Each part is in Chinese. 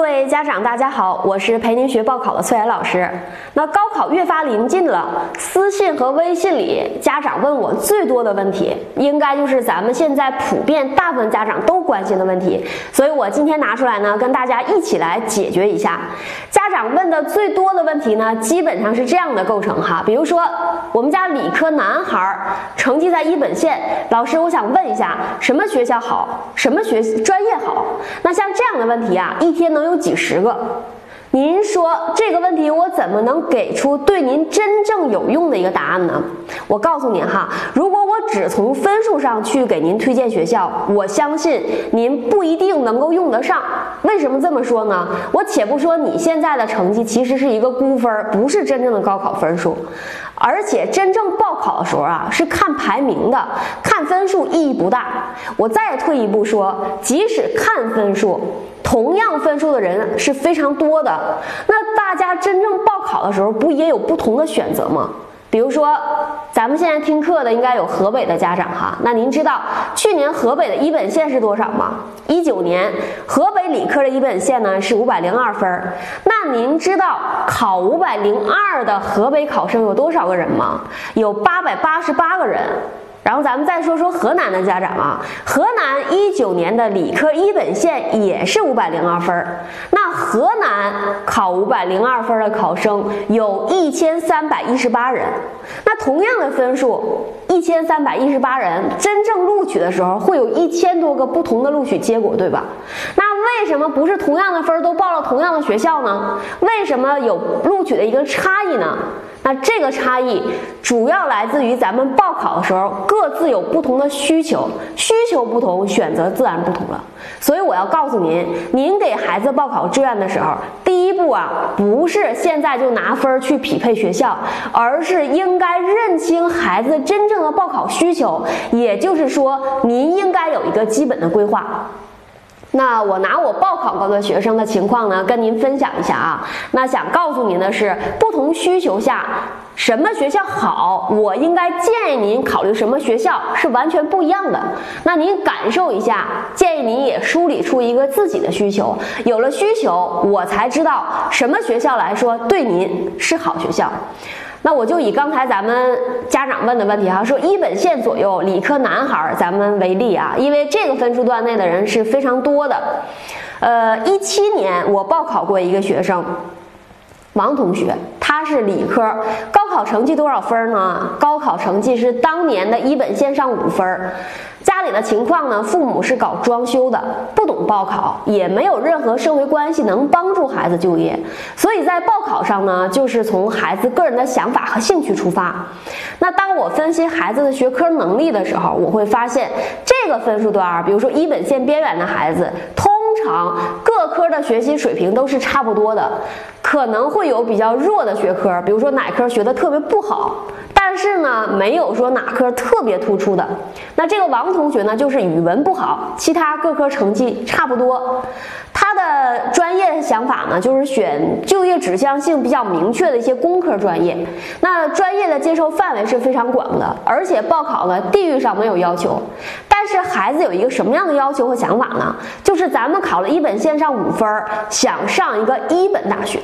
各位家长，大家好，我是陪您学报考的崔岩老师。那高考越发临近了，私信和微信里家长问我最多的问题，应该就是咱们现在普遍大部分家长都关心的问题，所以我今天拿出来呢，跟大家一起来解决一下。家长问的最多的问题呢，基本上是这样的构成哈，比如说我们家理科男孩成绩在一本线，老师，我想问一下，什么学校好，什么学专业好？那像这样的问题啊，一天能。有几十个？您说这个问题，我怎么能给出对您真正有用的一个答案呢？我告诉您哈，如果我只从分数上去给您推荐学校，我相信您不一定能够用得上。为什么这么说呢？我且不说你现在的成绩其实是一个估分，不是真正的高考分数，而且真正报考的时候啊，是看排名的，看分数意义不大。我再退一步说，即使看分数。同样分数的人是非常多的，那大家真正报考的时候，不也有不同的选择吗？比如说，咱们现在听课的应该有河北的家长哈，那您知道去年河北的一本线是多少吗？一九年河北理科的一本线呢是五百零二分，那您知道考五百零二的河北考生有多少个人吗？有八百八十八个人。然后咱们再说说河南的家长啊，河南一九年的理科一本线也是五百零二分，那河南考五百零二分的考生有一千三百一十八人，那同样的分数一千三百一十八人，真正录取的时候会有一千多个不同的录取结果，对吧？那为什么不是同样的分都报了同样的学校呢？为什么有录取的一个差异呢？那这个差异主要来自于咱们报考的时候各自有不同的需求，需求不同，选择自然不同了。所以我要告诉您，您给孩子报考志愿的时候，第一步啊，不是现在就拿分去匹配学校，而是应该认清孩子真正的报考需求，也就是说，您应该有一个基本的规划。那我拿我报考过的学生的情况呢，跟您分享一下啊。那想告诉您的是，不同需求下，什么学校好，我应该建议您考虑什么学校是完全不一样的。那您感受一下，建议您也梳理出一个自己的需求。有了需求，我才知道什么学校来说对您是好学校。那我就以刚才咱们家长问的问题哈，说一本线左右理科男孩儿咱们为例啊，因为这个分数段内的人是非常多的。呃，一七年我报考过一个学生，王同学，他是理科，高考成绩多少分呢？高考成绩是当年的一本线上五分。家里的情况呢？父母是搞装修的，不懂报考，也没有任何社会关系能帮助孩子就业，所以在报考上呢，就是从孩子个人的想法和兴趣出发。那当我分析孩子的学科能力的时候，我会发现这个分数段，比如说一本线边缘的孩子，通常各科的学习水平都是差不多的，可能会有比较弱的学科，比如说哪科学的特别不好。但是呢，没有说哪科特别突出的。那这个王同学呢，就是语文不好，其他各科成绩差不多。他的专业想法呢，就是选就业指向性比较明确的一些工科专业。那专业的接受范围是非常广的，而且报考呢，地域上没有要求。但是孩子有一个什么样的要求和想法呢？就是咱们考了一本线上五分，想上一个一本大学。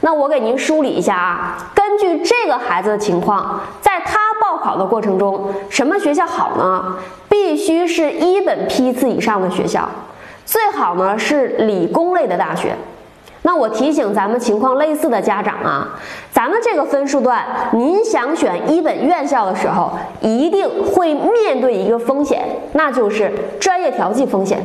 那我给您梳理一下啊，根据这个孩子的情况，在他报考的过程中，什么学校好呢？必须是一本批次以上的学校，最好呢是理工类的大学。那我提醒咱们情况类似的家长啊，咱们这个分数段，您想选一本院校的时候，一定会面对一个风险，那就是专业调剂风险。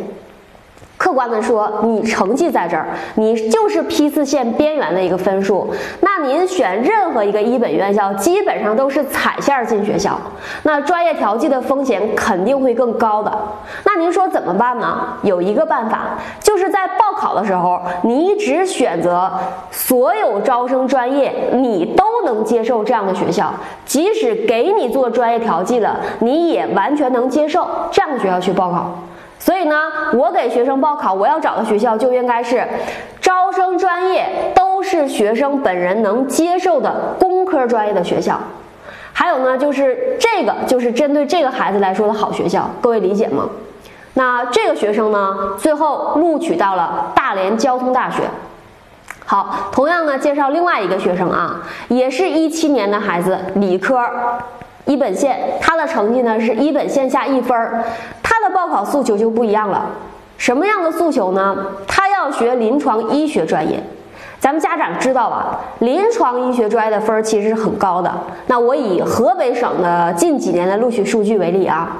客观的说，你成绩在这儿，你就是批次线边缘的一个分数。那您选任何一个一本院校，基本上都是踩线进学校，那专业调剂的风险肯定会更高的。那您说怎么办呢？有一个办法，就是在报考的时候，你只选择所有招生专业你都能接受这样的学校，即使给你做专业调剂了，你也完全能接受这样的学校去报考。所以呢，我给学生报考，我要找的学校就应该是招生专业都是学生本人能接受的工科专业的学校。还有呢，就是这个就是针对这个孩子来说的好学校，各位理解吗？那这个学生呢，最后录取到了大连交通大学。好，同样呢，介绍另外一个学生啊，也是一七年的孩子，理科一本线，他的成绩呢是一本线下一分儿，考诉求就不一样了。什么样的诉求呢？他要学临床医学专业。咱们家长知道吧？临床医学专业的分儿其实是很高的。那我以河北省的近几年的录取数据为例啊。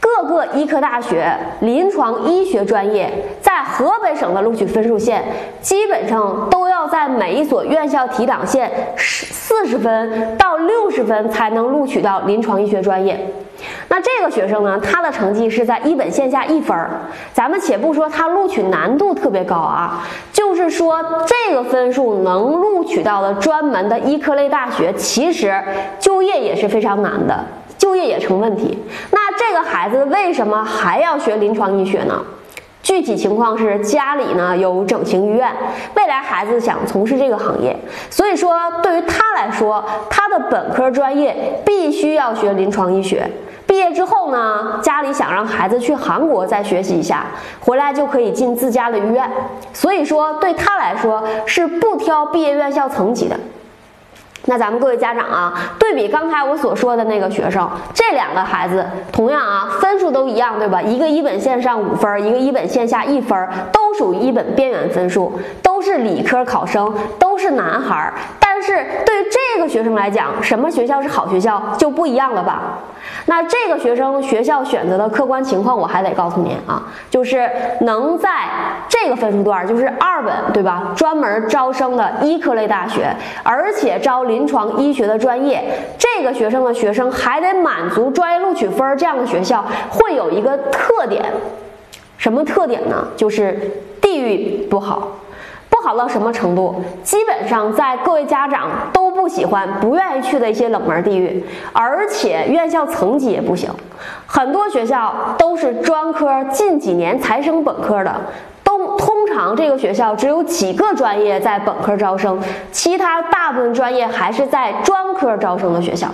各个医科大学临床医学专业在河北省的录取分数线，基本上都要在每一所院校提档线十四十分到六十分才能录取到临床医学专业。那这个学生呢，他的成绩是在一本线下一分儿。咱们且不说他录取难度特别高啊，就是说这个分数能录取到的专门的医科类大学，其实就业也是非常难的。就业也成问题，那这个孩子为什么还要学临床医学呢？具体情况是家里呢有整形医院，未来孩子想从事这个行业，所以说对于他来说，他的本科专业必须要学临床医学。毕业之后呢，家里想让孩子去韩国再学习一下，回来就可以进自家的医院。所以说对他来说是不挑毕业院校层级的。那咱们各位家长啊，对比刚才我所说的那个学生，这两个孩子同样啊，分数都一样，对吧？一个一本线上五分，一个一本线下一分，都属于一本边缘分数，都是理科考生，都是男孩儿。但是对这个学生来讲，什么学校是好学校就不一样了吧？那这个学生学校选择的客观情况，我还得告诉您啊，就是能在这个分数段，就是二本，对吧？专门招生的医科类大学，而且招临床医学的专业，这个学生的学生还得满足专业录取分，这样的学校会有一个特点，什么特点呢？就是地域不好。好到什么程度？基本上在各位家长都不喜欢、不愿意去的一些冷门地域，而且院校层级也不行。很多学校都是专科，近几年才升本科的，都通常这个学校只有几个专业在本科招生，其他大部分专业还是在专科招生的学校。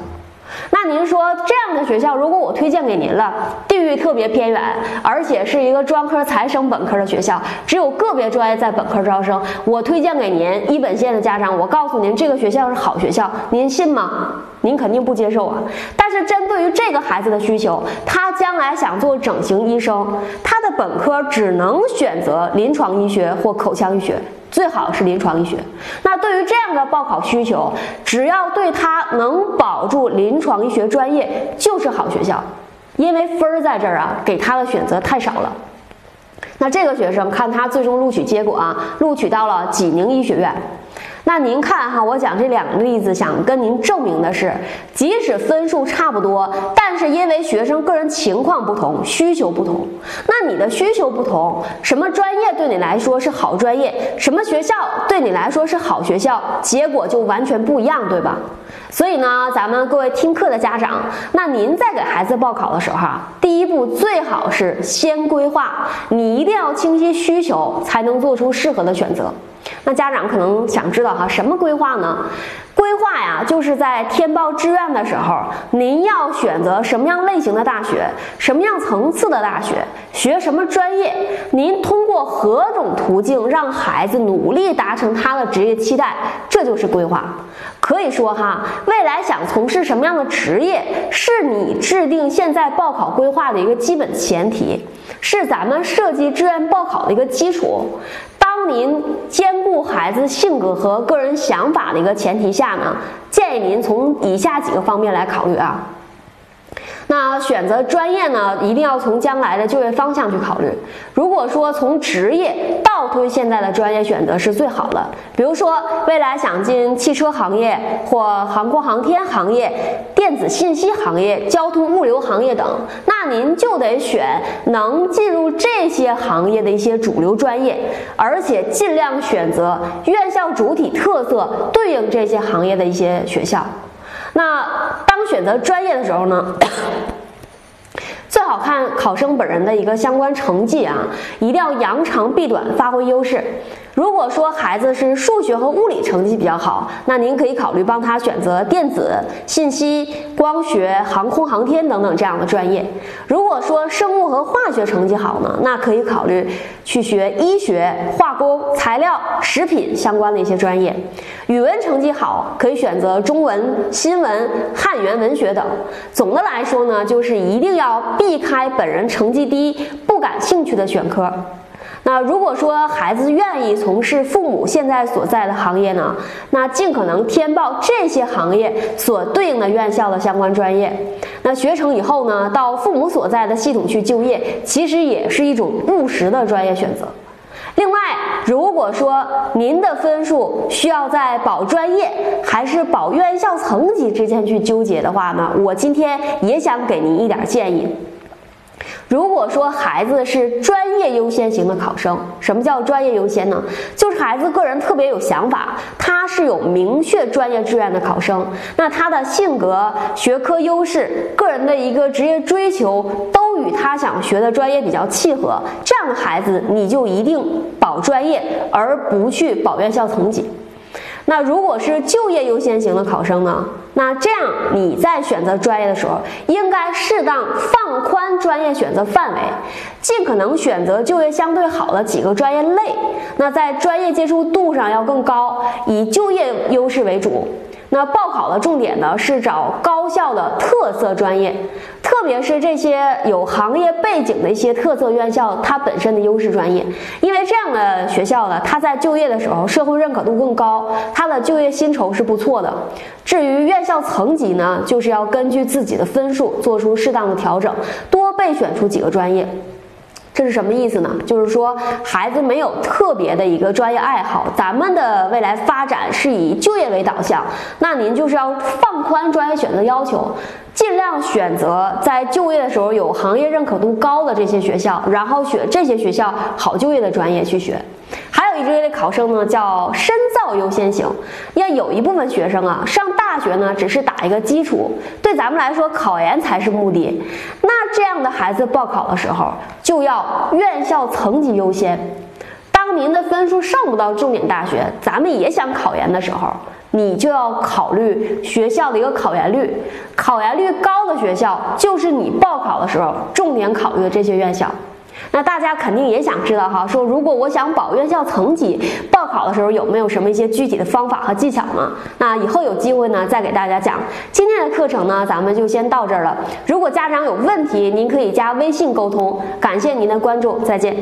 那您说这样的学校，如果我推荐给您了，地域特别偏远，而且是一个专科才升本科的学校，只有个别专业在本科招生，我推荐给您一本线的家长，我告诉您这个学校是好学校，您信吗？您肯定不接受啊。但是针对于这个孩子的需求，他将来想做整形医生，他的本科只能选择临床医学或口腔医学。最好是临床医学。那对于这样的报考需求，只要对他能保住临床医学专业，就是好学校。因为分儿在这儿啊，给他的选择太少了。那这个学生看他最终录取结果啊，录取到了济宁医学院。那您看哈，我讲这两个例子，想跟您证明的是，即使分数差不多，但是因为学生个人情况不同，需求不同，那你的需求不同，什么专业对你来说是好专业，什么学校对你来说是好学校，结果就完全不一样，对吧？所以呢，咱们各位听课的家长，那您在给孩子报考的时候啊，第一步最好是先规划，你一定要清晰需求，才能做出适合的选择。那家长可能想知道哈，什么规划呢？规划呀，就是在填报志愿的时候，您要选择什么样类型的大学，什么样层次的大学，学什么专业，您通过何种途径让孩子努力达成他的职业期待，这就是规划。可以说哈，未来想从事什么样的职业，是你制定现在报考规划的一个基本前提，是咱们设计志愿报考的一个基础。当您兼顾孩子性格和个人想法的一个前提下呢，建议您从以下几个方面来考虑啊。那选择专业呢，一定要从将来的就业方向去考虑。如果说从职业倒推现在的专业选择是最好的，比如说未来想进汽车行业或航空航天行业、电子信息行业、交通物流行业等，那您就得选能进入这些行业的一些主流专业，而且尽量选择院校主体特色对应这些行业的一些学校。那当选择专业的时候呢，最好看考生本人的一个相关成绩啊，一定要扬长避短，发挥优势。如果说孩子是数学和物理成绩比较好，那您可以考虑帮他选择电子、信息、光学、航空航天等等这样的专业。如果说生物和化学成绩好呢，那可以考虑去学医学、化工、材料、食品相关的一些专业。语文成绩好，可以选择中文、新闻、汉语言文学等。总的来说呢，就是一定要避开本人成绩低、不感兴趣的选科。那如果说孩子愿意从事父母现在所在的行业呢，那尽可能填报这些行业所对应的院校的相关专业。那学成以后呢，到父母所在的系统去就业，其实也是一种务实的专业选择。另外，如果说您的分数需要在保专业还是保院校层级之间去纠结的话呢，我今天也想给您一点建议。如果说孩子是专业优先型的考生，什么叫专业优先呢？就是孩子个人特别有想法，他是有明确专业志愿的考生，那他的性格、学科优势、个人的一个职业追求都与他想学的专业比较契合，这样的孩子你就一定保专业，而不去保院校层级。那如果是就业优先型的考生呢？那这样你在选择专业的时候，应该适当放宽专业选择范围，尽可能选择就业相对好的几个专业类。那在专业接触度上要更高，以就业优势为主。那报考的重点呢是找高校的特色专业，特别是这些有行业背景的一些特色院校，它本身的优势专业，因为这样的学校呢，它在就业的时候社会认可度更高，它的就业薪酬是不错的。至于院校层级呢，就是要根据自己的分数做出适当的调整，多备选出几个专业。这是什么意思呢？就是说，孩子没有特别的一个专业爱好，咱们的未来发展是以就业为导向，那您就是要放宽专业选择要求，尽量选择在就业的时候有行业认可度高的这些学校，然后选这些学校好就业的专业去学。还有一类考生呢，叫深造优先型，要有一部分学生啊，上大学呢只是打一个基础，对咱们来说考研才是目的。那这样的孩子报考的时候，就要院校层级优先。当您的分数上不到重点大学，咱们也想考研的时候，你就要考虑学校的一个考研率。考研率高的学校，就是你报考的时候重点考虑的这些院校。那大家肯定也想知道哈，说如果我想保院校层级，报考的时候有没有什么一些具体的方法和技巧呢？那以后有机会呢再给大家讲。今天的课程呢，咱们就先到这儿了。如果家长有问题，您可以加微信沟通。感谢您的关注，再见。